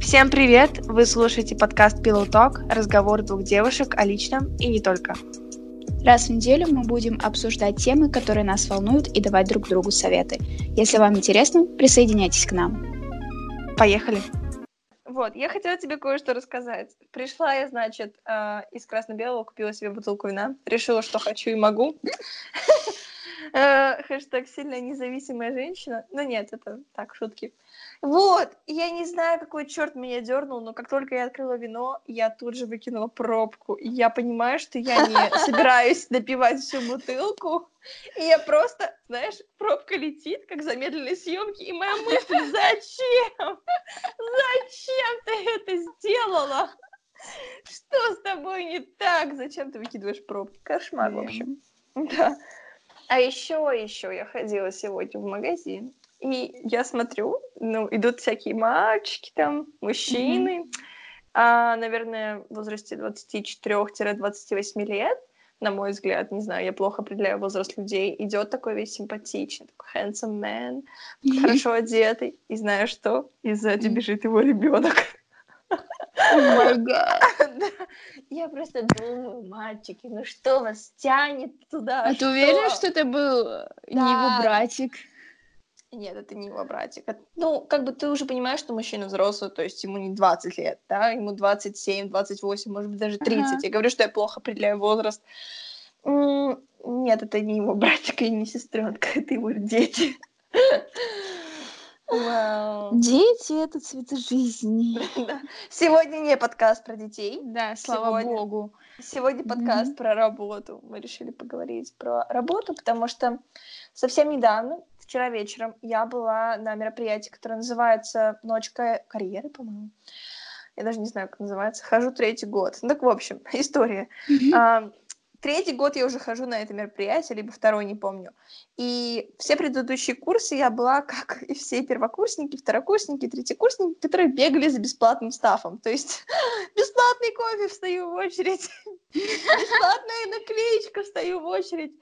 Всем привет! Вы слушаете подкаст Pillow Talk, разговор двух девушек о личном и не только. Раз в неделю мы будем обсуждать темы, которые нас волнуют, и давать друг другу советы. Если вам интересно, присоединяйтесь к нам. Поехали! Вот, я хотела тебе кое-что рассказать. Пришла я, значит, э, из красно-белого, купила себе бутылку вина, решила, что хочу и могу. Э, хэштег «сильная независимая женщина». Ну нет, это так, шутки. Вот, я не знаю, какой черт меня дернул, но как только я открыла вино, я тут же выкинула пробку. И я понимаю, что я не собираюсь допивать всю бутылку. И я просто, знаешь, пробка летит, как замедленной съемки, и моя мысль, зачем? Зачем ты это сделала? Что с тобой не так? Зачем ты выкидываешь пробки? Кошмар, в общем. Да. А еще, еще я ходила сегодня в магазин, и я смотрю, ну, идут всякие мальчики там, мужчины, mm-hmm. а, наверное, в возрасте 24-28 лет, на мой взгляд, не знаю, я плохо определяю возраст людей, идет такой весь симпатичный, такой handsome man, mm-hmm. хорошо одетый, и знаешь что? И сзади mm-hmm. бежит его ребенок. Я просто думаю, мальчики, ну что вас тянет туда? А ты уверена, что это был не его братик? Нет, это не его братик. Ну, как бы ты уже понимаешь, что мужчина взрослый, то есть ему не 20 лет, да, ему 27, 28, может быть, даже 30. Ага. Я говорю, что я плохо определяю возраст. Нет, это не его братик и не сестренка, это его дети. Вау. Дети — это цветы жизни. Сегодня не подкаст про детей. Да, слава Сегодня... богу. Сегодня подкаст mm-hmm. про работу. Мы решили поговорить про работу, потому что совсем недавно вчера вечером я была на мероприятии, которое называется «Ночка карьеры», по-моему. Я даже не знаю, как называется. Хожу третий год. Ну, так, в общем, история. Mm-hmm. Третий год я уже хожу на это мероприятие, либо второй, не помню. И все предыдущие курсы я была, как и все первокурсники, второкурсники, третьекурсники, которые бегали за бесплатным стафом. То есть бесплатный кофе, встаю в очередь, бесплатная наклеечка, встаю в очередь.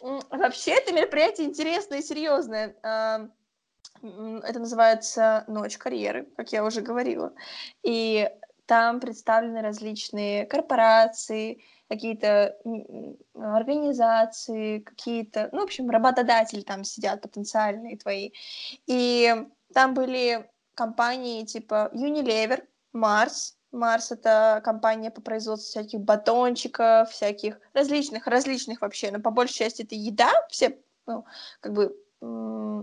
Вообще это мероприятие интересное и серьезное. Это называется «Ночь карьеры», как я уже говорила. И там представлены различные корпорации, какие-то организации, какие-то, ну, в общем, работодатели там сидят потенциальные твои. И там были компании типа Unilever, Mars, Марс это компания по производству всяких батончиков, всяких различных, различных вообще, но по большей части это еда, все, ну, как бы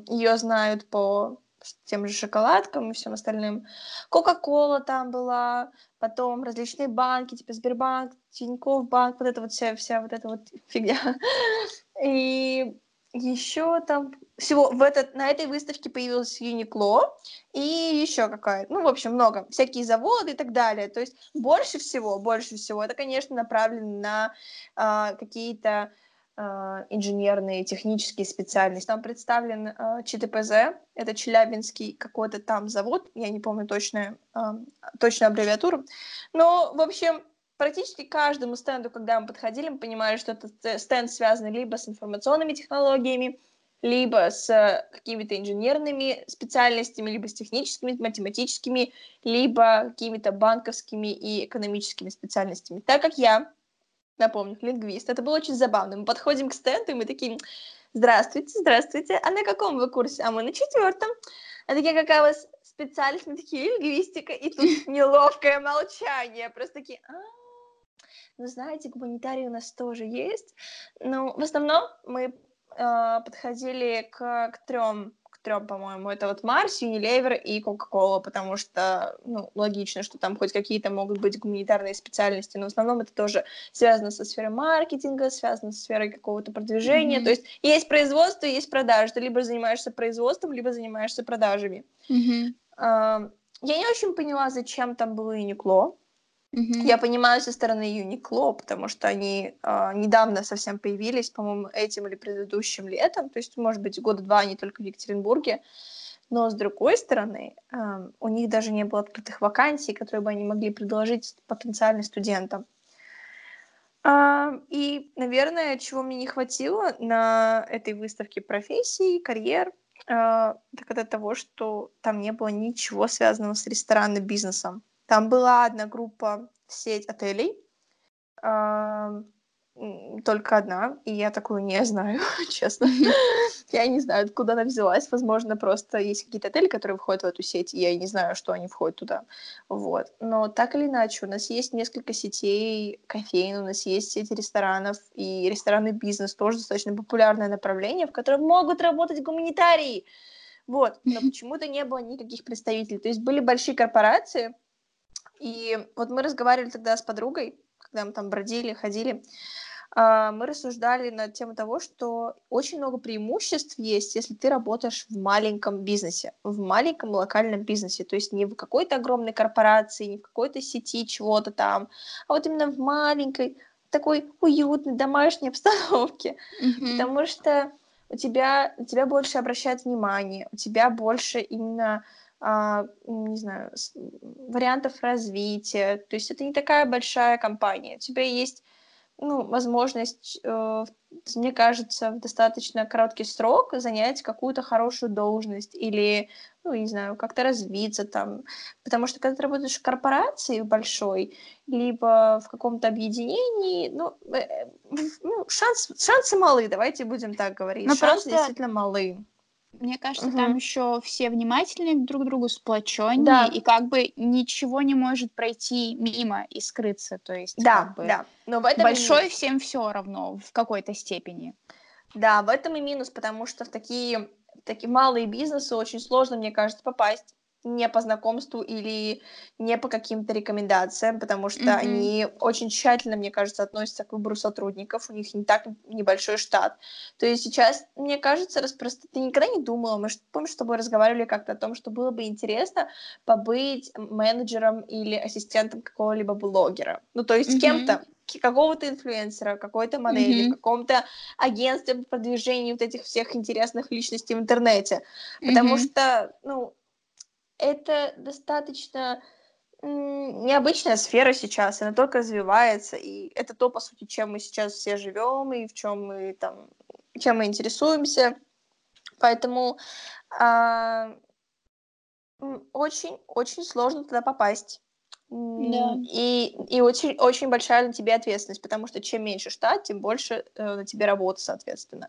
ее знают по тем же шоколадкам и всем остальным. Кока-кола там была, потом различные банки, типа Сбербанк, Тинькофф банк, вот это вот вся, вся вот эта вот фигня. И еще там всего в этот, на этой выставке появилась Юникло и еще какая-то, ну, в общем, много, всякие заводы и так далее. То есть больше всего, больше всего это, конечно, направлено на э, какие-то инженерные, технические специальности. Там представлен э, ЧТПЗ, это Челябинский какой-то там завод, я не помню точную, э, точную аббревиатуру. Но, в общем, практически каждому стенду, когда мы подходили, мы понимали, что этот стенд связан либо с информационными технологиями, либо с какими-то инженерными специальностями, либо с техническими, математическими, либо какими-то банковскими и экономическими специальностями. Так как я напомню, лингвист. Это было очень забавно. Мы подходим к стенду, и мы такие, здравствуйте, здравствуйте, а на каком вы курсе? А мы на четвертом. А такие, какая у вас специальность? Мы такие, лингвистика. И тут неловкое молчание. Просто такие, а, ну, знаете, гуманитарии у нас тоже есть. Но в основном мы э, подходили к, к трем трем, по-моему. Это вот Марс, Unilever и Coca-Cola, потому что, ну, логично, что там хоть какие-то могут быть гуманитарные специальности, но в основном это тоже связано со сферой маркетинга, связано со сферой какого-то продвижения. Mm-hmm. То есть есть производство, есть продажи. Ты либо занимаешься производством, либо занимаешься продажами. Mm-hmm. Я не очень поняла, зачем там было Uniqlo. Mm-hmm. Я понимаю со стороны Uniqlo, потому что они э, недавно совсем появились, по-моему, этим или предыдущим летом, то есть, может быть, года два они только в Екатеринбурге, но с другой стороны, э, у них даже не было открытых вакансий, которые бы они могли предложить потенциальным студентам. Э, и, наверное, чего мне не хватило на этой выставке профессий, карьер, э, так это того, что там не было ничего связанного с ресторанным бизнесом. Там была одна группа, сеть отелей, э, только одна, и я такую не знаю, честно. я не знаю, откуда она взялась. Возможно, просто есть какие-то отели, которые входят в эту сеть, и я не знаю, что они входят туда. Вот. Но так или иначе, у нас есть несколько сетей кофеин, у нас есть сети ресторанов, и ресторанный бизнес тоже достаточно популярное направление, в котором могут работать гуманитарии. Вот. Но почему-то не было никаких представителей. То есть были большие корпорации, и вот мы разговаривали тогда с подругой, когда мы там бродили, ходили, а, мы рассуждали на тему того, что очень много преимуществ есть, если ты работаешь в маленьком бизнесе, в маленьком локальном бизнесе, то есть не в какой-то огромной корпорации, не в какой-то сети чего-то там, а вот именно в маленькой, такой уютной домашней обстановке, mm-hmm. потому что у тебя, у тебя больше обращают внимание, у тебя больше именно не знаю, вариантов развития. То есть это не такая большая компания. У тебя есть ну, возможность, э, мне кажется, в достаточно короткий срок занять какую-то хорошую должность или, ну, не знаю, как-то развиться там. Потому что когда ты работаешь в корпорации большой, либо в каком-то объединении, ну, э, ну шанс, шансы малы, давайте будем так говорить. Но ну, шансы просто... действительно малы. Мне кажется, угу. там еще все внимательные друг к другу, сплоченнее, да. и как бы ничего не может пройти мимо и скрыться. То есть, да, как бы да. Но в этом большой минус. всем все равно в какой-то степени. Да, в этом и минус, потому что в такие, в такие малые бизнесы очень сложно, мне кажется, попасть не по знакомству или не по каким-то рекомендациям, потому что mm-hmm. они очень тщательно, мне кажется, относятся к выбору сотрудников, у них не так небольшой штат. То есть сейчас, мне кажется, распрост... ты никогда не думала, мы помнишь, с тобой разговаривали как-то о том, что было бы интересно побыть менеджером или ассистентом какого-либо блогера, ну то есть mm-hmm. кем-то, какого-то инфлюенсера, какой-то модели, mm-hmm. в каком-то агентстве по продвижению вот этих всех интересных личностей в интернете. Потому mm-hmm. что, ну, это достаточно необычная сфера сейчас, она только развивается, и это то, по сути, чем мы сейчас все живем, и в чем мы там, чем мы интересуемся. Поэтому а, очень-очень сложно туда попасть. Да. И, и очень, очень большая на тебе ответственность, потому что чем меньше штат, тем больше э, на тебе работа, соответственно.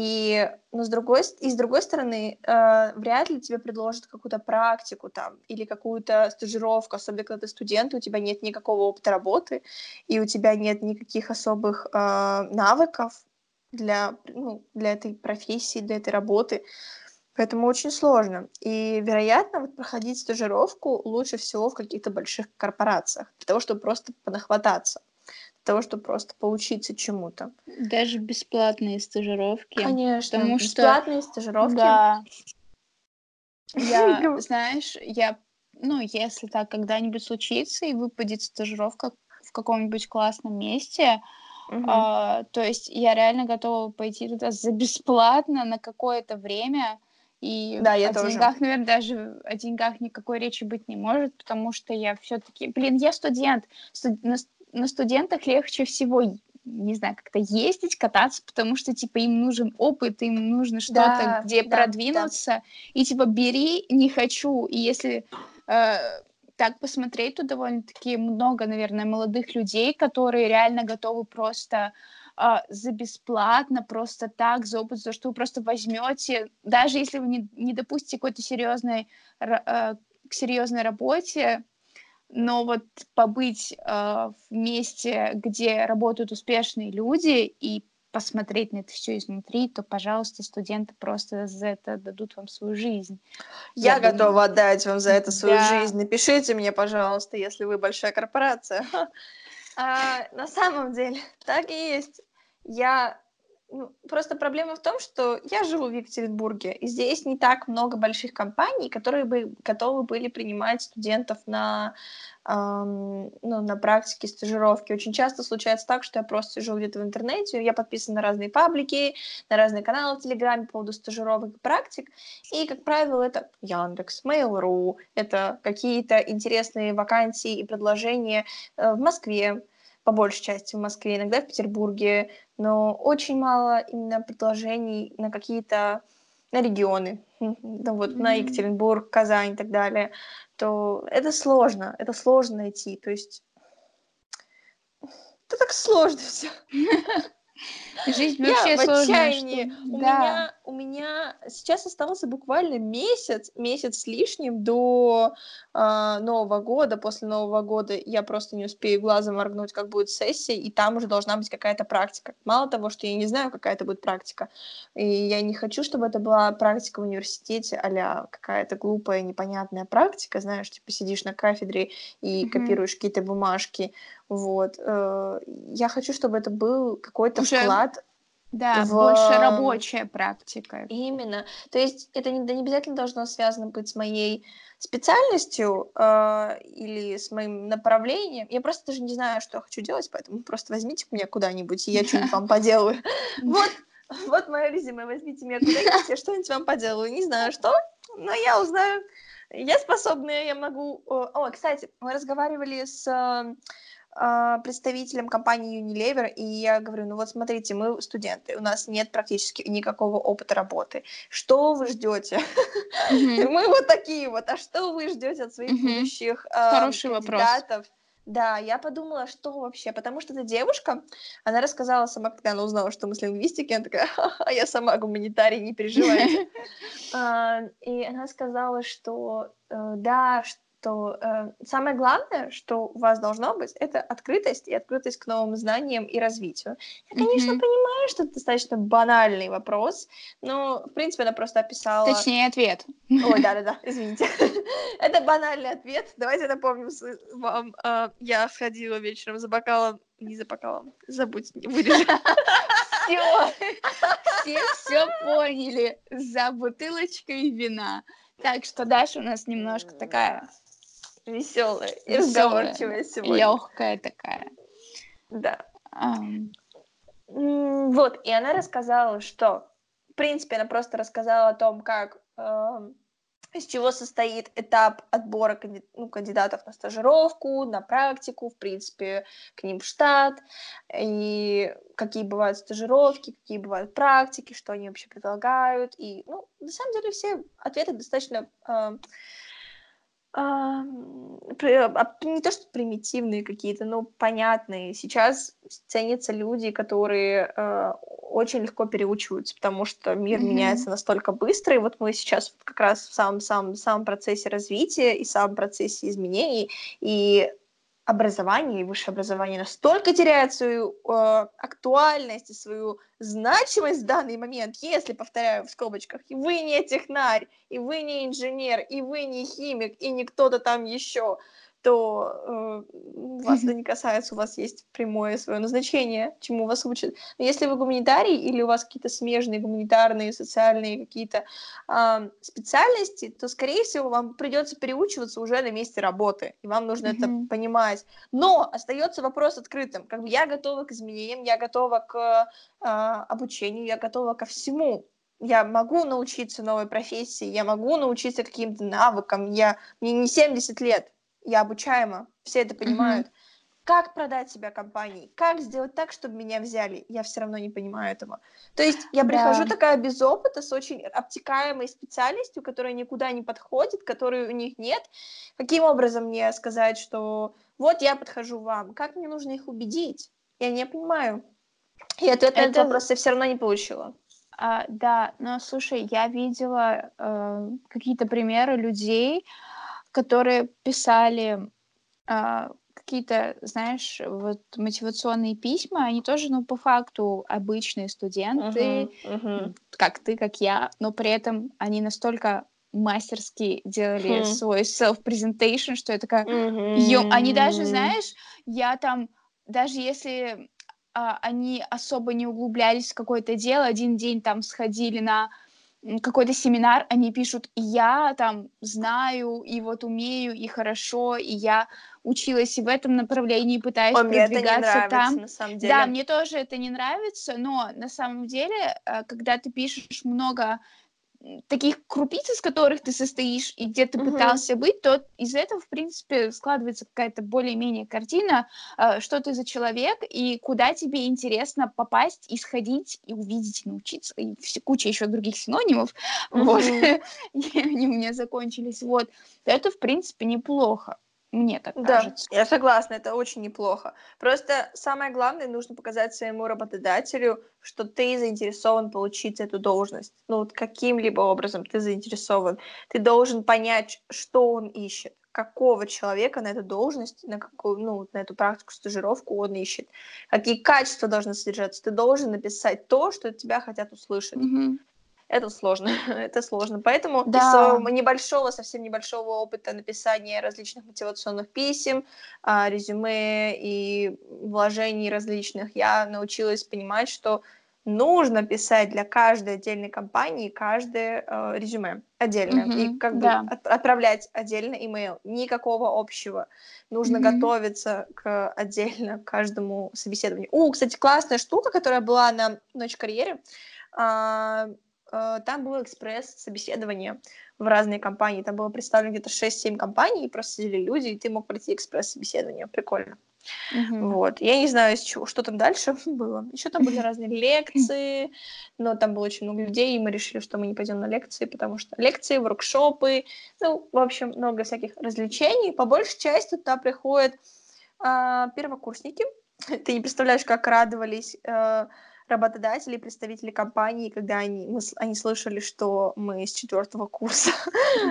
И, но с другой, и с другой стороны, э, вряд ли тебе предложат какую-то практику там или какую-то стажировку, особенно когда ты студент, у тебя нет никакого опыта работы, и у тебя нет никаких особых э, навыков для, ну, для этой профессии, для этой работы. Поэтому очень сложно. И, вероятно, вот проходить стажировку лучше всего в каких-то больших корпорациях, для того, чтобы просто понахвататься того, чтобы просто поучиться чему-то. Даже бесплатные стажировки. Конечно, потому бесплатные что... стажировки. Да. Я, знаешь, я, ну, если так когда-нибудь случится и выпадет стажировка в каком-нибудь классном месте, uh а, то есть я реально готова пойти туда за бесплатно на какое-то время. И да, я о тоже. деньгах, наверное, даже о деньгах никакой речи быть не может, потому что я все-таки, блин, я студент, студ на студентах легче всего не знаю, как-то ездить, кататься, потому что, типа, им нужен опыт, им нужно что-то, да, где да, продвинуться, да. и, типа, бери, не хочу, и если э, так посмотреть, то довольно-таки много, наверное, молодых людей, которые реально готовы просто э, за бесплатно, просто так, за опыт, за что вы просто возьмете, даже если вы не, не допустите какой-то серьезной, э, к серьезной работе, но вот побыть э, в месте, где работают успешные люди и посмотреть на это все изнутри, то, пожалуйста, студенты просто за это дадут вам свою жизнь. Я, Я готова думаю... отдать вам за это свою да. жизнь. Напишите мне, пожалуйста, если вы большая корпорация. А, на самом деле, так и есть. Я ну, просто проблема в том, что я живу в Екатеринбурге, и здесь не так много больших компаний, которые бы готовы были принимать студентов на, эм, ну, на практике, стажировки. Очень часто случается так, что я просто сижу где-то в интернете, я подписана на разные паблики, на разные каналы в Телеграме по поводу стажировок и практик, и, как правило, это Яндекс, Mail.ru, это какие-то интересные вакансии и предложения э, в Москве, по большей части в Москве, иногда в Петербурге, но очень мало именно предложений на какие-то на регионы, ну, вот mm-hmm. на Екатеринбург, Казань и так далее, то это сложно, это сложно найти, то есть это так сложно все. Жизнь вообще я сложная. В отчаянии. Что... У, да. меня, у меня сейчас остался буквально месяц, месяц с лишним до э, Нового года. После Нового года я просто не успею глазом моргнуть, как будет сессия, и там уже должна быть какая-то практика. Мало того, что я не знаю, какая это будет практика, и я не хочу, чтобы это была практика в университете, а какая-то глупая, непонятная практика, знаешь, типа сидишь на кафедре и mm-hmm. копируешь какие-то бумажки, вот. Э, я хочу, чтобы это был какой-то Уже... вклад да, в... больше рабочая практика. Именно. То есть это не, не обязательно должно связано быть с моей специальностью э, или с моим направлением. Я просто даже не знаю, что я хочу делать, поэтому просто возьмите меня куда-нибудь, и я что-нибудь вам поделаю. Вот, вот мое резюме, возьмите меня куда-нибудь, я что-нибудь вам поделаю. Не знаю что, но я узнаю. Я способная, я могу... О, кстати, мы разговаривали с а, представителем компании Unilever, и я говорю, ну вот смотрите, мы студенты, у нас нет практически никакого опыта работы. Что вы ждете? Mm-hmm. Мы вот такие вот, а что вы ждете от своих mm-hmm. будущих Хороший кандидатов? Вопрос. Да, я подумала, что вообще, потому что эта девушка, она рассказала сама, когда она узнала, что мы с лингвистики, она такая, а я сама гуманитарий, не переживайте. А, и она сказала, что э, да, то э, самое главное, что у вас должно быть, это открытость и открытость к новым знаниям и развитию. Я, конечно, mm-hmm. понимаю, что это достаточно банальный вопрос, но, в принципе, она просто описала... Точнее, ответ. Ой, да-да-да, извините. это банальный ответ. Давайте напомним вам. Э, я сходила вечером за бокалом, не за бокалом, забудь, не вырежу. Все, все все поняли. За бутылочкой вина. Так что Даша у нас немножко такая веселая и разговорчивая сегодня. Легкая такая. Да. Um. Вот, и она рассказала, что, в принципе, она просто рассказала о том, как э, из чего состоит этап отбора канди- ну, кандидатов на стажировку, на практику, в принципе, к ним в штат, и какие бывают стажировки, какие бывают практики, что они вообще предлагают. И, ну, на самом деле, все ответы достаточно э, не то, что примитивные какие-то, но понятные. Сейчас ценятся люди, которые э, очень легко переучиваются, потому что мир mm-hmm. меняется настолько быстро, и вот мы сейчас вот как раз в самом-самом самом процессе развития и самом процессе изменений, и образование и высшее образование настолько теряет свою э, актуальность и свою значимость в данный момент, если, повторяю в скобочках, и вы не технарь, и вы не инженер, и вы не химик, и не кто-то там еще, то э, вас это не касается, у вас есть прямое свое назначение, чему вас учат. Но если вы гуманитарий или у вас какие-то смежные гуманитарные, социальные какие-то э, специальности, то, скорее всего, вам придется переучиваться уже на месте работы, и вам нужно mm-hmm. это понимать. Но остается вопрос открытым. Как бы я готова к изменениям, я готова к э, обучению, я готова ко всему я могу научиться новой профессии, я могу научиться каким-то навыкам, я, мне не 70 лет, я обучаема, все это понимают. Mm-hmm. Как продать себя компании? Как сделать так, чтобы меня взяли? Я все равно не понимаю этого. То есть я прихожу да. такая без опыта, с очень обтекаемой специальностью, которая никуда не подходит, которой у них нет. Каким образом мне сказать, что вот я подхожу вам? Как мне нужно их убедить? Я не понимаю. И ответ на этот вопрос я все равно не получила. А, да, но слушай, я видела э, какие-то примеры людей, которые писали а, какие-то, знаешь, вот мотивационные письма, они тоже, ну, по факту обычные студенты, uh-huh, uh-huh. как ты, как я, но при этом они настолько мастерски делали uh-huh. свой self-presentation, что я такая, uh-huh. они даже, знаешь, я там, даже если а, они особо не углублялись в какое-то дело, один день там сходили на какой-то семинар, они пишут, я там знаю, и вот умею, и хорошо, и я училась и в этом направлении, пытаюсь Ой, продвигаться мне это не нравится, там. На самом деле. Да, мне тоже это не нравится, но на самом деле, э, когда ты пишешь много таких крупиц, из которых ты состоишь, и где ты угу. пытался быть, то из этого, в принципе, складывается какая-то более-менее картина, э, что ты за человек, и куда тебе интересно попасть, исходить, и увидеть, и научиться, и все, куча еще других синонимов, угу. вот, они у меня закончились, вот, это, в принципе, неплохо. Мне так да, кажется. Я согласна, это очень неплохо. Просто самое главное, нужно показать своему работодателю, что ты заинтересован получить эту должность. Ну, вот каким-либо образом ты заинтересован. Ты должен понять, что он ищет, какого человека на эту должность, на какую, ну, на эту практику, стажировку он ищет, какие качества должны содержаться. Ты должен написать то, что тебя хотят услышать. Mm-hmm это сложно, это сложно. Поэтому да. из своего небольшого, совсем небольшого опыта написания различных мотивационных писем, а, резюме и вложений различных, я научилась понимать, что нужно писать для каждой отдельной компании каждое э, резюме отдельно mm-hmm, и как да. бы от, отправлять отдельно имейл никакого общего нужно mm-hmm. готовиться к отдельно каждому собеседованию у кстати классная штука которая была на ночь карьере э, Э, там было экспресс-собеседование в разные компании. Там было представлено где-то 6-7 компаний, и просто сидели люди, и ты мог пройти экспресс-собеседование. Прикольно. Uh-huh. Вот. Я не знаю, чего, что там дальше было. Еще там были разные лекции, но там было очень много людей, и мы решили, что мы не пойдем на лекции, потому что лекции, воркшопы, ну, в общем, много всяких развлечений. По большей части туда приходят а, первокурсники. Ты не представляешь, как радовались а, работодатели, представители компании, когда они, мы, они слышали, что мы с четвертого курса.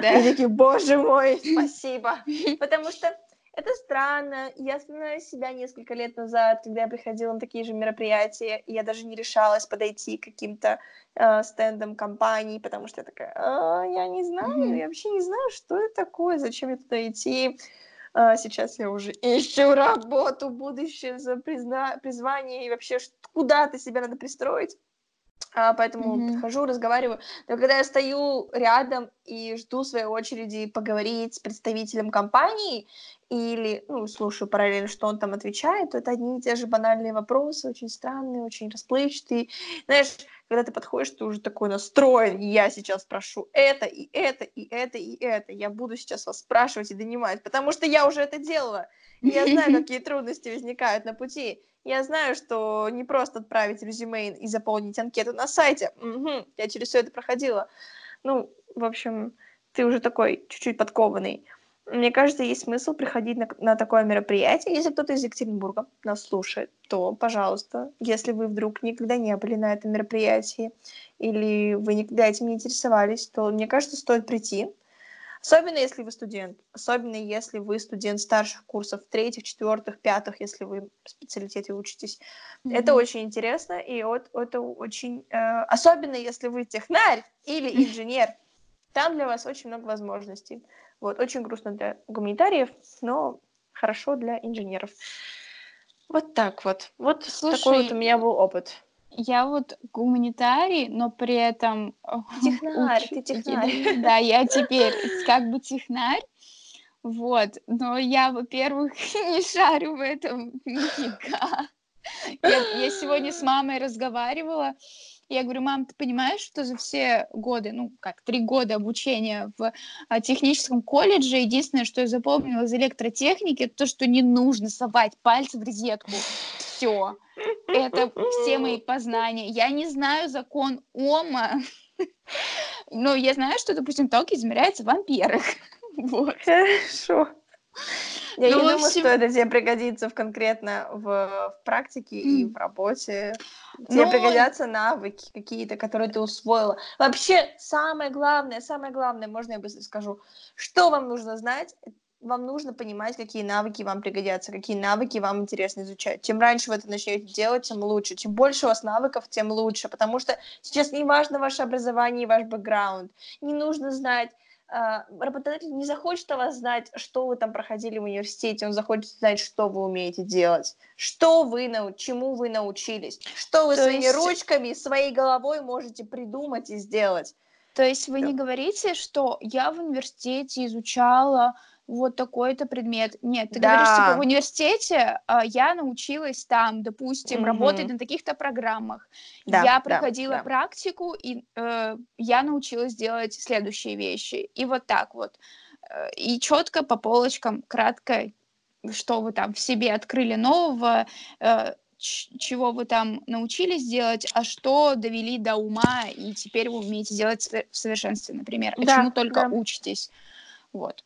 Да. И такие, боже мой, спасибо. Потому что это странно. Я вспоминаю себя несколько лет назад, когда я приходила на такие же мероприятия, и я даже не решалась подойти к каким-то э, стендам компаний, потому что я такая, а, я не знаю, mm-hmm. я вообще не знаю, что это такое, зачем мне туда идти. А сейчас я уже ищу работу, будущее за призна... призвание и вообще куда-то себя надо пристроить. А, поэтому mm-hmm. подхожу, разговариваю. Но когда я стою рядом и жду своей очереди поговорить с представителем компании или ну, слушаю параллельно, что он там отвечает, то это одни и те же банальные вопросы, очень странные, очень расплывчатые. Знаешь, когда ты подходишь, ты уже такой настроен, я сейчас спрошу это, и это, и это, и это. Я буду сейчас вас спрашивать и донимать, потому что я уже это делала. И я знаю, какие трудности возникают на пути. Я знаю, что не просто отправить резюме и заполнить анкету на сайте. Угу, я через все это проходила. Ну, в общем, ты уже такой чуть-чуть подкованный. Мне кажется, есть смысл приходить на, на такое мероприятие. Если кто-то из Екатеринбурга нас слушает, то, пожалуйста, если вы вдруг никогда не были на этом мероприятии или вы никогда этим не интересовались, то, мне кажется, стоит прийти. Особенно если вы студент, особенно если вы студент старших курсов, третьих, четвертых, пятых, если вы в специалитете учитесь. Mm-hmm. Это очень интересно, и вот это очень... Э, особенно если вы технарь или инженер, там для вас очень много возможностей. Вот, очень грустно для гуманитариев, но хорошо для инженеров. Вот так вот. Вот Слушай, такой вот у меня был опыт. Я вот гуманитарий, но при этом... Технарь, уч... ты технарь. Да, я теперь как бы технарь. Вот, но я, во-первых, не шарю в этом нифига. Я, я сегодня с мамой разговаривала, я говорю, мам, ты понимаешь, что за все годы, ну, как, три года обучения в а, техническом колледже, единственное, что я запомнила из электротехники, это то, что не нужно совать пальцы в розетку. Все. Это все мои познания. Я не знаю закон Ома, но я знаю, что, допустим, ток измеряется в амперах. Вот. Хорошо. Я ну, не думаю, общем... что это тебе пригодится в конкретно в, в практике mm. и в работе. Тебе ну... пригодятся навыки какие-то, которые ты усвоила. Вообще, самое главное, самое главное, можно я быстро скажу, что вам нужно знать, вам нужно понимать, какие навыки вам пригодятся, какие навыки вам интересно изучать. Чем раньше вы это начнете делать, тем лучше. Чем больше у вас навыков, тем лучше. Потому что сейчас не важно ваше образование и ваш бэкграунд. Не нужно знать работодатель не захочет о вас знать, что вы там проходили в университете, он захочет знать, что вы умеете делать, что вы, чему вы научились, что вы То своими есть... ручками, своей головой можете придумать и сделать. То есть вы да. не говорите, что я в университете изучала вот такой-то предмет. Нет, ты да. говоришь, типа, в университете э, я научилась там, допустим, mm-hmm. работать на таких-то программах. Да, я проходила да, да. практику, и э, я научилась делать следующие вещи. И вот так вот. Э, и четко по полочкам, кратко, что вы там в себе открыли нового, э, чего вы там научились делать, а что довели до ума, и теперь вы умеете делать в совершенстве, например, а да, чему только да. учитесь. Вот.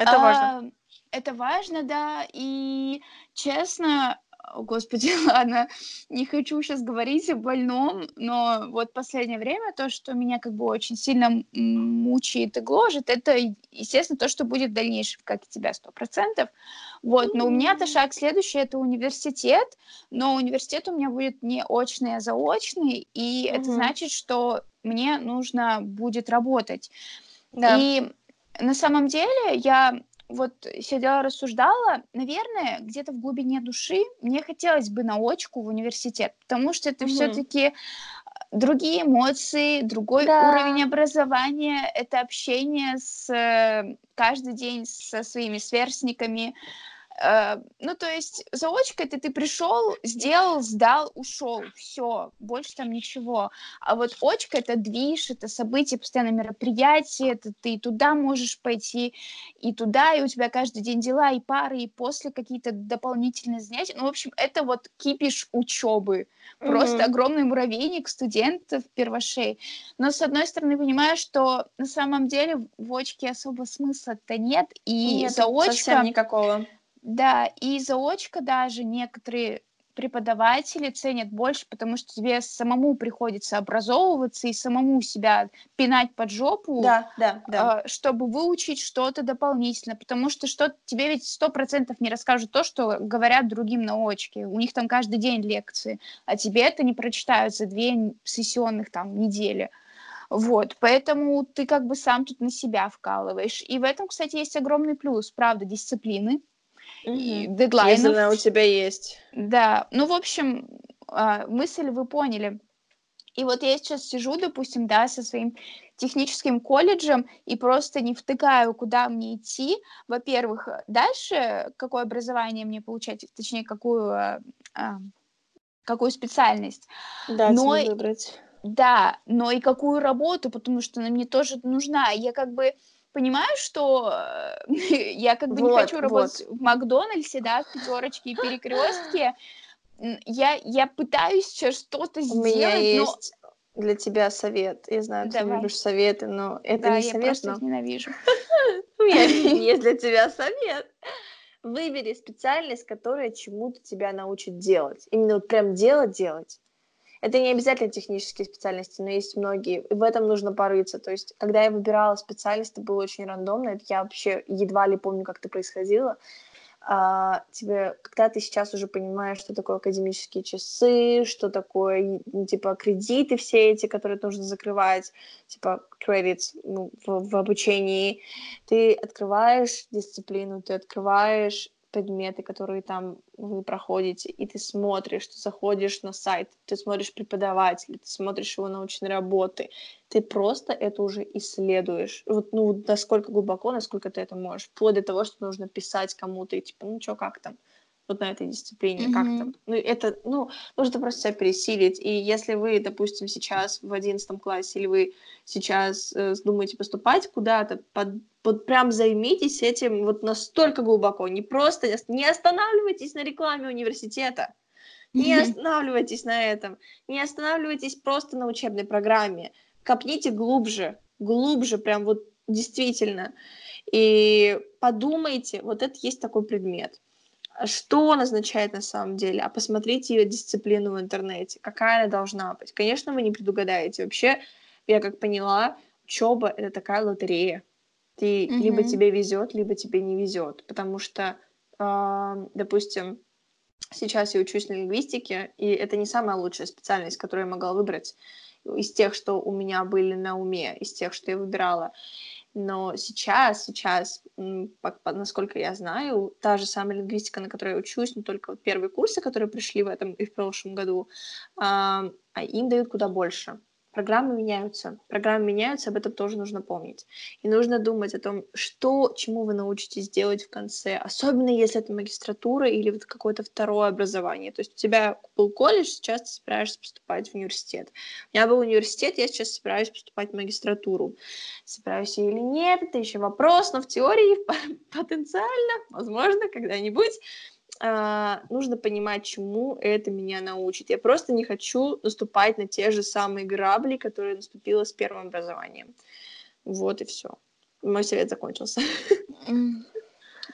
Это а, важно. Это важно, да, и честно, о, господи, ладно, не хочу сейчас говорить о больном, но вот последнее время то, что меня как бы очень сильно мучает и гложет, это, естественно, то, что будет в дальнейшем, как и тебя, сто процентов. Вот, но у меня-то шаг следующий, это университет, но университет у меня будет не очный, а заочный, и mm-hmm. это значит, что мне нужно будет работать. Да. И на самом деле я вот сидела, рассуждала, наверное, где-то в глубине души мне хотелось бы на очку в университет, потому что это угу. все-таки другие эмоции, другой да. уровень образования, это общение с э, каждый день со своими сверстниками, Э, ну, то есть заочка это ты пришел, сделал, сдал, ушел, все, больше там ничего. А вот очка это движ, это событие, постоянно мероприятие, это ты туда можешь пойти, и туда, и у тебя каждый день дела, и пары, и после какие-то дополнительные занятия. Ну, в общем, это вот кипиш учебы. Просто mm-hmm. огромный муравейник студентов, первошей. Но, с одной стороны, понимаю, что на самом деле в очке особо смысла-то нет, и нет, заочка... совсем никакого да, и заочка даже некоторые преподаватели ценят больше, потому что тебе самому приходится образовываться и самому себя пинать под жопу, да, да, да. А, чтобы выучить что-то дополнительно, потому что что тебе ведь сто процентов не расскажут то, что говорят другим на очке. У них там каждый день лекции, а тебе это не прочитают за две сессионных там недели. Вот, поэтому ты как бы сам тут на себя вкалываешь. И в этом, кстати, есть огромный плюс, правда, дисциплины и дедлайнов. Если она у тебя есть. Да, ну, в общем, а, мысль вы поняли. И вот я сейчас сижу, допустим, да, со своим техническим колледжем и просто не втыкаю, куда мне идти. Во-первых, дальше какое образование мне получать, точнее, какую, а, а какую специальность. Да, но, выбрать. Да, но и какую работу, потому что она мне тоже нужна. Я как бы понимаю, что э, я как бы вот, не хочу работать вот. в Макдональдсе, да, в пятерочке и перекрестке. Я, я пытаюсь сейчас что-то сделать, У меня есть но... для тебя совет. Я знаю, Давай. ты любишь советы, но это да, не совет, я просто но... ненавижу. У меня есть для тебя совет. Выбери специальность, которая чему-то тебя научит делать. Именно вот прям делать-делать. Это не обязательно технические специальности, но есть многие. И в этом нужно порыться. То есть, когда я выбирала специальность, это было очень рандомно. Это я вообще едва ли помню, как это происходило. А, тебе, когда ты сейчас уже понимаешь, что такое академические часы, что такое, ну, типа, кредиты все эти, которые нужно закрывать, типа, credits ну, в, в обучении, ты открываешь дисциплину, ты открываешь предметы, которые там вы проходите, и ты смотришь, ты заходишь на сайт, ты смотришь преподавателей, ты смотришь его научные работы, ты просто это уже исследуешь. Вот, ну, насколько глубоко, насколько ты это можешь. Вплоть до того, что нужно писать кому-то, и типа, ну, что, как там? Вот на этой дисциплине, mm-hmm. как там. Ну, это, ну, нужно просто себя пересилить. И если вы, допустим, сейчас в одиннадцатом классе, или вы сейчас э, думаете поступать куда-то, под, вот прям займитесь этим вот настолько глубоко. Не просто, не останавливайтесь на рекламе университета. Не mm-hmm. останавливайтесь на этом. Не останавливайтесь просто на учебной программе. Копните глубже, глубже, прям вот действительно. И подумайте, вот это есть такой предмет что он означает на самом деле, а посмотрите ее дисциплину в интернете, какая она должна быть. Конечно, вы не предугадаете. Вообще, я как поняла, учеба это такая лотерея. Ты mm-hmm. либо тебе везет, либо тебе не везет, потому что, э, допустим, сейчас я учусь на лингвистике, и это не самая лучшая специальность, которую я могла выбрать из тех, что у меня были на уме, из тех, что я выбирала. Но сейчас, сейчас, насколько я знаю, та же самая лингвистика, на которой я учусь, не только первые курсы, которые пришли в этом и в прошлом году, а, а им дают куда больше. Программы меняются. Программы меняются, об этом тоже нужно помнить. И нужно думать о том, что, чему вы научитесь делать в конце. Особенно если это магистратура или вот какое-то второе образование. То есть у тебя был колледж, сейчас ты собираешься поступать в университет. У меня был университет, я сейчас собираюсь поступать в магистратуру. Собираюсь или нет, это еще вопрос, но в теории потенциально, возможно, когда-нибудь а, нужно понимать, чему это меня научит. Я просто не хочу наступать на те же самые грабли, которые наступила с первым образованием. Вот и все. Мой совет закончился.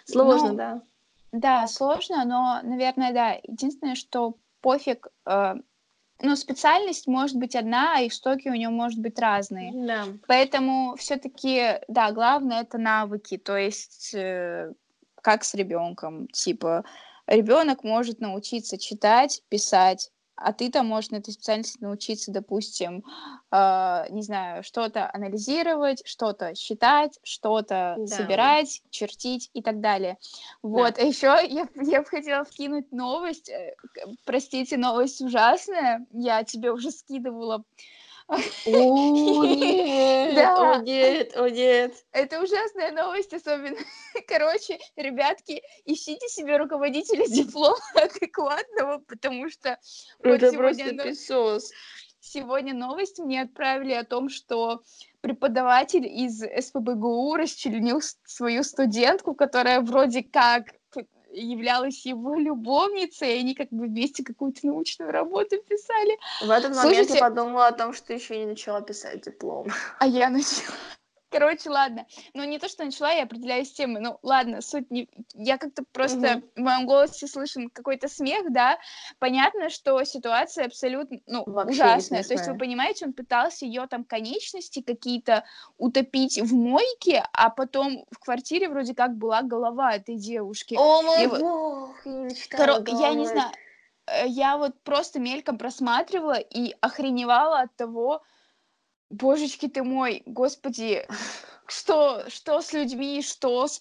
Сложно, Ну, да. да, сложно, но, наверное, да. Единственное, что пофиг, э, ну, специальность может быть одна, а истоки у нее может быть разные. Да. Поэтому все-таки, да, главное это навыки, то есть э, как с ребенком, типа ребенок может научиться читать, писать, а ты там можешь на этой специальности научиться, допустим, э, не знаю, что-то анализировать, что-то считать, что-то Да. собирать, чертить и так далее. Вот, а еще я, я бы хотела вкинуть новость, э, простите, новость ужасная, я тебе уже скидывала О, нет, Да. о, нет, о, нет. Это ужасная новость, особенно. Короче, ребятки, ищите себе руководителя диплома адекватного, потому что вот Это сегодня, просто песос. сегодня новость мне отправили о том, что преподаватель из СПБГУ расчленил свою студентку, которая вроде как являлась его любовницей, и они как бы вместе какую-то научную работу писали. В этот момент Слушайте- я подумала о том, что еще не начала писать диплом. А я начала. Короче, ладно. Ну, не то, что начала, я определяюсь темы. Ну, ладно, суть не... Я как-то просто в моем голосе слышен какой-то смех, да. Понятно, что ситуация абсолютно, ну, Вообще ужасная. То есть, вы понимаете, он пытался ее там конечности какие-то утопить в мойке, а потом в квартире вроде как была голова этой девушки. О мой бог, я Коро- Я не знаю, э, я вот просто мельком просматривала и охреневала от того, божечки ты мой, господи, что, что с людьми, что с...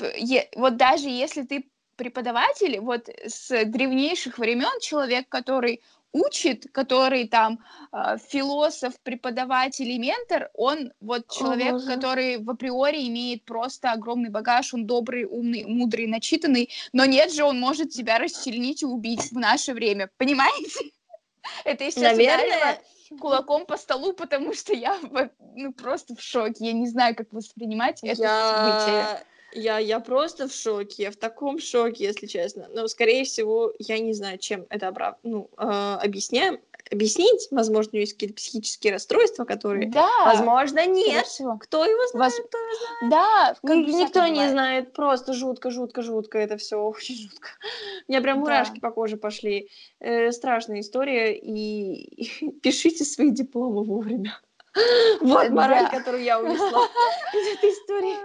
е- Вот даже если ты преподаватель, вот с древнейших времен человек, который учит, который там э, философ, преподаватель и ментор, он вот человек, боже. который в априори имеет просто огромный багаж, он добрый, умный, мудрый, начитанный, но нет же, он может тебя расчленить и убить в наше время, понимаете? Это сейчас Наверное, кулаком по столу, потому что я ну, просто в шоке, я не знаю, как воспринимать это событие. я... Я, я просто в шоке, я в таком шоке, если честно. Но, скорее всего, я не знаю, чем это обра- ну, э, объясняем. Объяснить, возможно, у него есть какие-то психические расстройства, которые, Да, возможно, нет. Кто его знает, Воз- кто его знает. Да, как Ни- бы Никто всякое не бывает. знает, просто жутко, жутко, жутко, это все очень жутко. У меня прям Да. мурашки по коже пошли. Э, страшная история, и пишите свои дипломы вовремя. Вот мораль, Да. которую я унесла из этой истории.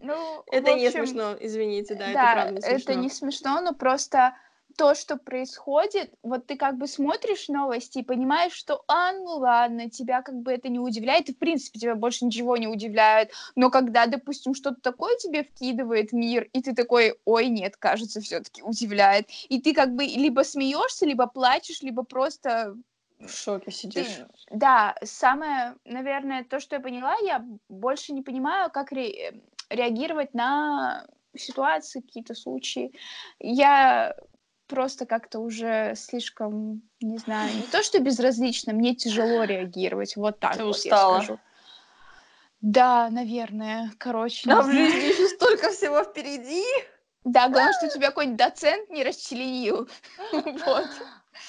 Ну, Это в не общем, смешно, извините, да, это Да, правда не это смешно. не смешно, но просто то, что происходит, вот ты как бы смотришь новости и понимаешь, что, а, ну ладно, тебя как бы это не удивляет, и в принципе тебя больше ничего не удивляет, но когда, допустим, что-то такое тебе вкидывает мир, и ты такой, ой, нет, кажется, все-таки удивляет, и ты как бы либо смеешься, либо плачешь, либо просто В шоке ты- сидишь. да, самое, наверное, то, что я поняла, я больше не понимаю, как ре- реагировать на ситуации, какие-то случаи. Я просто как-то уже слишком, не знаю, не то, что безразлично, мне тяжело реагировать, вот так Ты вот устала. я скажу. Да, наверное, короче, А в жизни еще столько всего впереди. Да, главное, что тебя какой-нибудь доцент не расчленил. Вот.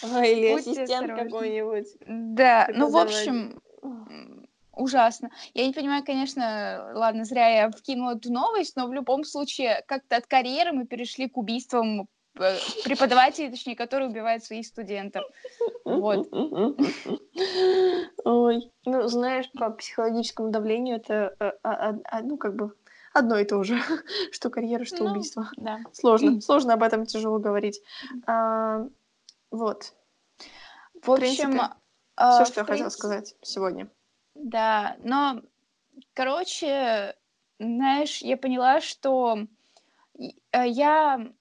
Или ассистент осторожны. какой-nибудь. Да, ну, в общем, ужасно. Я не понимаю, конечно, ладно, зря я вкинула эту новость, но в любом случае как-то от карьеры мы перешли к убийствам преподавателей, точнее, которые убивают своих студентов. Вот. Ой. Ну, знаешь, по психологическому давлению это, э, а- а- а, ну, как бы одно и то же. Что карьера, что Ну, убийство. Да. Сложно. Сложно об этом тяжело говорить. А, Вот. В принципе, общем, Все, а, что я в хотела принципе, сказать сегодня. Да, но, короче, знаешь, я поняла, что э, я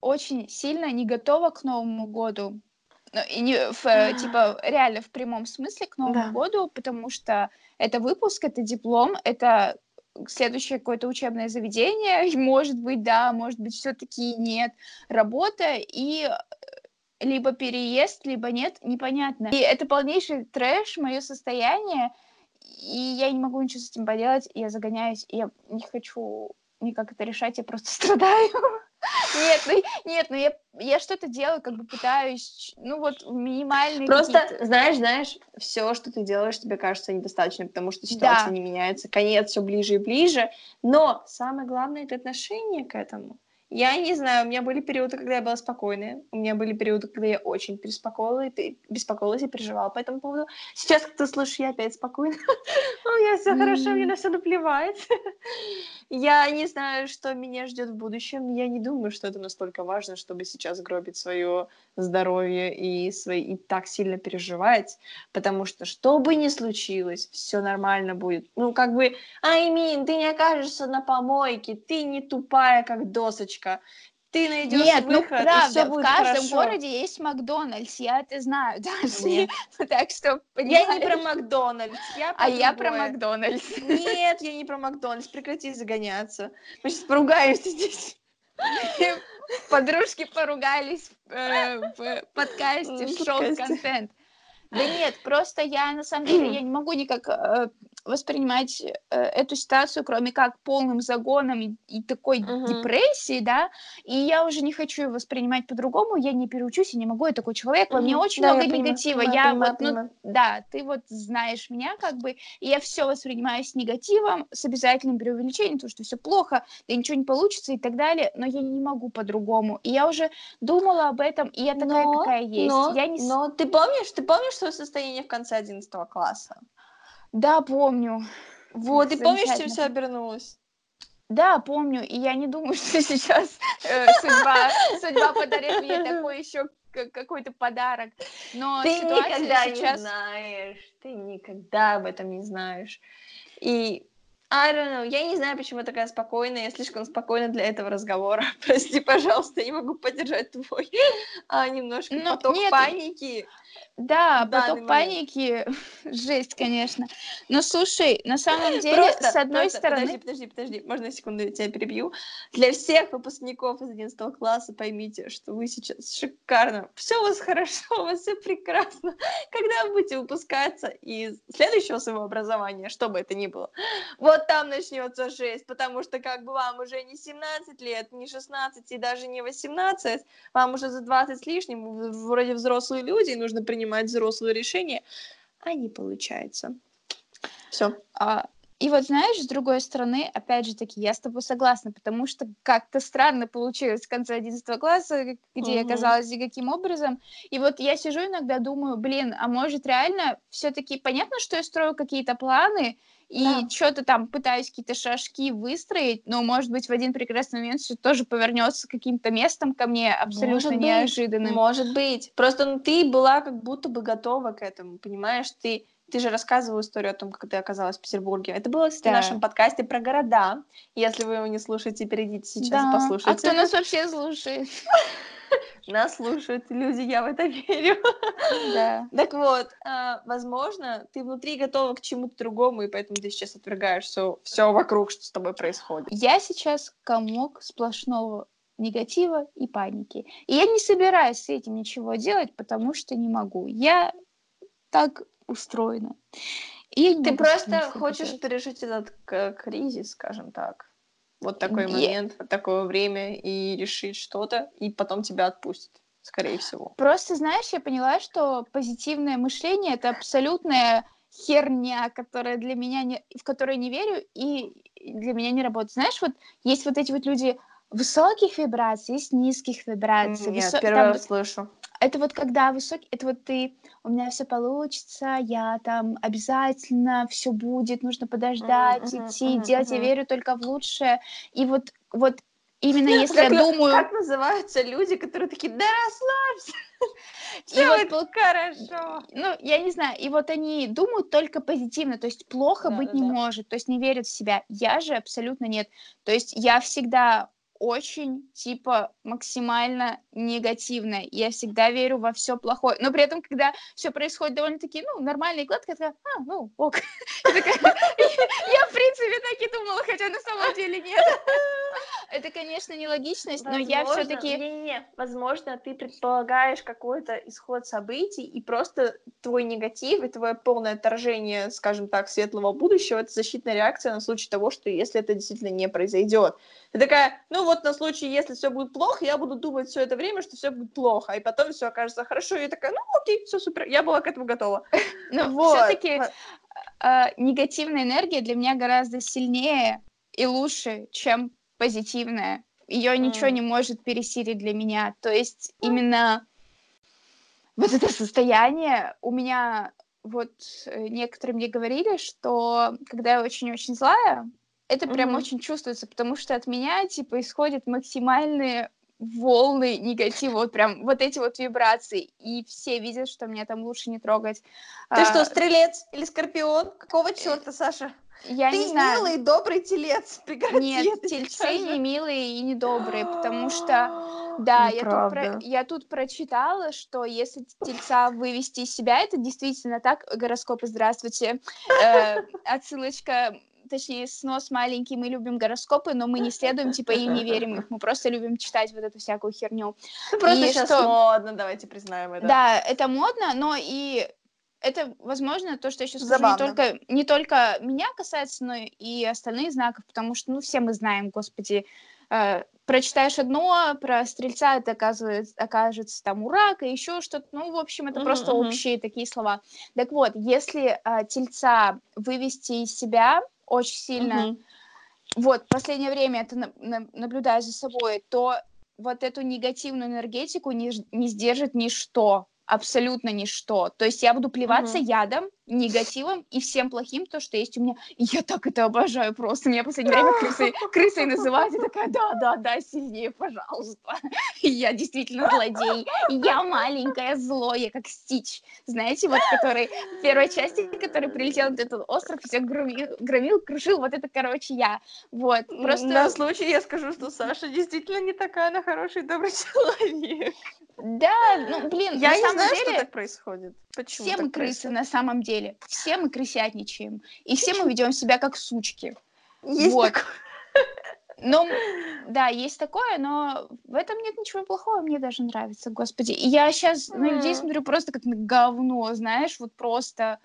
очень сильно не готова к Новому году. Ну, и не в, э, типа, реально в прямом смысле к Новому Да. году, потому что это выпуск, это диплом, это следующее какое-то учебное заведение, и может быть, да, может быть, все-таки нет, работа и э, либо переезд, либо нет, непонятно. И это полнейший трэш, мое состояние, и я не могу ничего с этим поделать, я загоняюсь, и я не хочу никак это решать, я просто страдаю. Нет, ну, нет, ну я, я что-то делаю, как бы пытаюсь, ну вот минимальные Просто, какие-то- знаешь, знаешь, все, что ты делаешь, тебе кажется недостаточно, потому что ситуация Да. не меняется, конец все ближе и ближе. Но самое главное это отношение к этому. Я не знаю, у меня были периоды, когда я была спокойная, у меня были периоды, когда я очень беспокоила и пе- беспокоилась и переживала по этому поводу. Сейчас, как ты слышишь, я опять спокойна. У меня все хорошо, мне на все наплевать. Я не знаю, что меня ждет в будущем. Я не думаю, что это настолько важно, чтобы сейчас гробить свое здоровье и, свои, и так сильно переживать, потому что что бы ни случилось, все нормально будет. Ну, как бы, Аймин, ты не окажешься на помойке, ты не тупая, как досочка. Ты найдешь Нет, ну выход, и правда, в каждом хорошо. городе есть Макдональдс, я это знаю даже. Нет. Так что, Я не про понимаешь? Макдональдс, я про А я про другое. Макдональдс. Нет, я не про Макдональдс, прекрати загоняться. Мы сейчас поругаемся здесь. Подружки поругались э, в подкасте, В шоу-контент. Да нет, просто я на самом деле я не могу никак э, воспринимать э, эту ситуацию, кроме как полным загоном и, и такой Мгм. депрессии, да, и я уже не хочу воспринимать по-другому, я не переучусь, я не могу, я такой человек, во мне Мгм. очень Да, я много понимаю, негатива, понимаю, я понимаю, вот, ну, понимаю. да, ты вот знаешь меня, как бы, и я все воспринимаю с негативом, с обязательным преувеличением, то, что все плохо, да ничего не получится и так далее, но я не могу по-другому. И я уже думала об этом, и я такая, Но- какая есть. Но, я не... но ты помнишь, ты помнишь свое состояние в конце 11 класса? Да, помню. Вот, ты помнишь, чем все обернулось? Да, помню, и я не думаю, что сейчас э, судьба, судьба подарит мне такой еще какой-то подарок. Но ты никогда сейчас... не знаешь, ты никогда об этом не знаешь. И I don't know, я не знаю, почему я такая спокойная, я слишком спокойна для этого разговора. Прости, пожалуйста, я не могу поддержать твой а, немножко Ну, поток нет, паники. Да, поток паники, жесть, конечно. Но слушай, на самом деле, Просто, с одной просто, стороны... Подожди, подожди, подожди, можно я секунду тебя перебью? Для всех выпускников из 11 класса поймите, что вы сейчас шикарно, все у вас хорошо, у вас все прекрасно. Когда вы будете выпускаться из следующего своего образования, что бы это ни было, вот там начнется жесть, потому что как бы вам уже не 17 лет, не 16 и даже не 18, вам уже за 20 с лишним, вроде взрослые люди, и нужно принимать взрослые решения, а не получается. Все. А, и вот знаешь, с другой стороны, опять же таки, я с тобой согласна, потому что как-то странно получилось в конце 11 класса, где я оказалась и каким образом. И вот я сижу иногда думаю, блин, а может реально все-таки понятно, что я строю какие-то планы, и Да. что-то там пытаюсь какие-то шажки выстроить, но, может быть, в один прекрасный момент все тоже повернется каким-то местом ко мне абсолютно Может быть, неожиданным. Может быть. Просто ну, ты была как будто бы готова к этому, понимаешь? Ты, ты же рассказывала историю о том, как ты оказалась в Петербурге. Это было, кстати, в Да. нашем подкасте про города. Если вы его не слушаете, перейдите сейчас Да. послушайте. А кто нас вообще слушает? Нас слушают люди, я в это верю. Да. Так вот, а, возможно, ты внутри готова к чему-то другому, и поэтому ты сейчас отвергаешь все, все вокруг, что с тобой происходит. Я сейчас комок сплошного негатива и паники. И я не собираюсь с этим ничего делать, потому что не могу. Я так устроена. И Ты просто хочешь пережить этот к- кризис, скажем так. Вот такой момент, вот такое время, и решить что-то, и потом тебя отпустят, скорее всего. Просто, знаешь, я поняла, что позитивное мышление — это абсолютная херня, которая для меня не, в которой не верю и для меня не работает. Знаешь, вот есть вот эти вот люди высоких вибраций, есть низких вибраций. Нет, высо- первый там раз слышу. Это вот когда высокий, это вот ты, у меня все получится, я там обязательно все будет, нужно подождать, мгм, идти, мгм, делать, я мгм. верю только в лучшее. И вот, вот именно если я Как, лю- думаю, как называются люди, которые такие, да расслабься, все вот, будет хорошо. ну, я не знаю, и вот они думают только позитивно, то есть плохо Да, быть да, не да. может, то есть не верят в себя. Я же абсолютно нет. То есть я всегда очень, типа, максимально негативная. Я всегда верю во все плохое. Но при этом, когда все происходит довольно-таки, ну, нормально и гладко, я такая, а, ну, ок. Я, в принципе, так и думала, хотя на самом деле нет. Это, конечно, нелогичность, но я все-таки... Не-не-не, возможно, ты предполагаешь какой-то исход событий, и просто твой негатив и твое полное отторжение, скажем так, светлого будущего — это защитная реакция на случай того, что если это действительно не произойдет. Ты такая, ну вот на случай, если все будет плохо, я буду думать все это время, что все будет плохо, и потом все окажется хорошо, и я такая, ну окей, все супер, я была к этому готова. Но вот. все-таки э, негативная энергия для меня гораздо сильнее и лучше, чем позитивная. Ее mm. ничего не может пересилить для меня. То есть именно вот это состояние у меня вот э, некоторые мне говорили, что когда я очень-очень злая, это прям mm-hmm. очень чувствуется, потому что от меня, типа, исходят максимальные волны негатива, вот прям вот эти вот вибрации, и все видят, что меня там лучше не трогать. Ты а... что, стрелец или скорпион? Какого черта, Саша? Я Ты не знаю. милый, добрый телец. Прекрати Нет, тельцы не милые и не добрые, потому что, да, я тут, про... я тут прочитала, что если тельца вывести из себя, это действительно так, гороскопы, здравствуйте, э, отсылочка точнее, снос маленький, мы любим гороскопы, но мы не следуем, типа, и не верим их, мы просто любим читать вот эту всякую херню. Ну, просто и сейчас что... модно, давайте признаем это. Да, это модно, но и это, возможно, то, что я сейчас скажу, не только, не только меня касается, но и остальных знаков, потому что, ну, все мы знаем, господи, э, прочитаешь одно, про стрельца это оказывается, окажется там урак и еще что-то, ну, в общем, это uh-huh, просто общие такие слова. Так вот, если э, тельца вывести из себя очень сильно, uh-huh. вот, в последнее время это на, на, наблюдаю за собой, то вот эту негативную энергетику не, не сдержит ничто, абсолютно ничто. То есть я буду плеваться угу. ядом, негативом и всем плохим, то, что есть у меня. И я так это обожаю просто. Меня в последнее время крысой, крысой называют. Я такая, да, да, да, сильнее, пожалуйста. Я действительно злодей. Я маленькая злое, как Стич. Знаете, вот который в первой части, который прилетел на этот остров, все громил, громил, крушил. Вот это, короче, я. Вот. Просто... На случай я скажу, что Саша действительно не такая, она хороший, добрый человек. Да, ну, блин, я не самом знаю, деле... что так происходит. Почему все мы крысы происходит? на самом деле деле. Все мы крысятничаем. И все мы ведем себя как сучки. Есть вот. такое. Ну, да, есть такое, но в этом нет ничего плохого, мне даже нравится, господи. И я сейчас на людей смотрю просто как на говно, знаешь, вот просто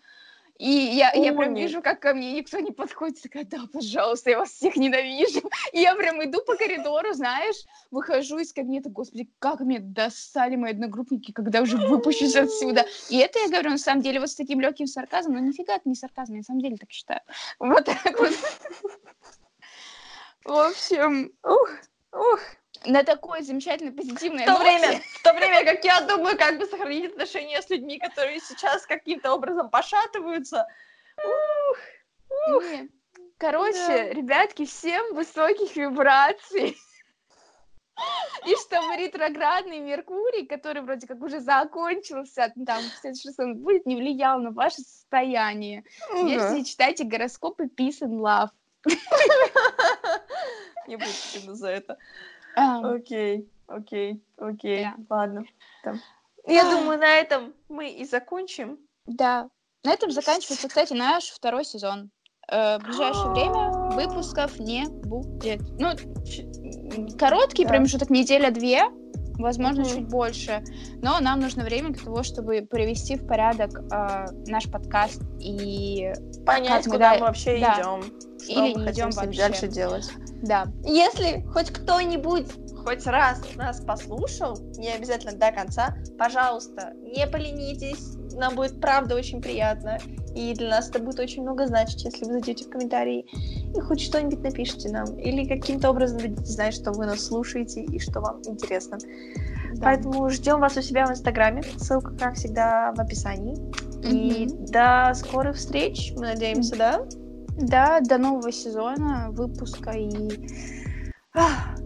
и я, я прям вижу, как ко мне никто не подходит, такая, да, пожалуйста, я вас всех ненавижу. И я прям иду по коридору, знаешь, выхожу из кабинета, господи, как мне достали мои одногруппники, когда уже выпущусь отсюда. И это я говорю, на самом деле, вот с таким легким сарказмом, но нифига это не сарказм, я на самом деле так считаю. Вот так вот. В общем, ух, ух на такой замечательной позитивной в то время, в то время как я думаю, как бы сохранить отношения с людьми, которые сейчас каким-то образом пошатываются. Ух, ух. Короче, да. ребятки, всем высоких вибраций. И чтобы ретроградный Меркурий, который вроде как уже закончился, там, в следующий раз он будет, не влиял на ваше состояние. Угу. Если читайте гороскопы Peace and Love. Не буду стыдно за это. Окей, окей, окей, ладно. Я думаю, на этом мы и закончим. Да, на этом заканчивается, кстати, наш второй сезон. Э, в ближайшее время выпусков не будет. Ну, короткий да. промежуток, неделя-две, возможно, mm-hmm. чуть больше. Но нам нужно время для того, чтобы привести в порядок э, наш подкаст и понять, куда мы, мы вообще да. идем. Или не идем вообще. дальше делать. Да. Если хоть кто-нибудь хоть раз нас послушал, не обязательно до конца, пожалуйста, не поленитесь, нам будет правда очень приятно, и для нас это будет очень много значить, если вы зайдете в комментарии и хоть что-нибудь напишите нам, или каким-то образом дадите знать, что вы нас слушаете и что вам интересно. Да. Поэтому ждем вас у себя в Инстаграме, ссылка, как всегда, в описании. Mm-hmm. И до скорых встреч, мы надеемся, да? Да, до нового сезона, выпуска и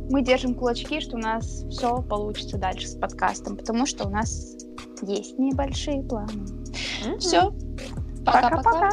мы держим кулачки, что у нас все получится дальше с подкастом, потому что у нас есть небольшие планы. Mm-hmm. Все. Пока-пока.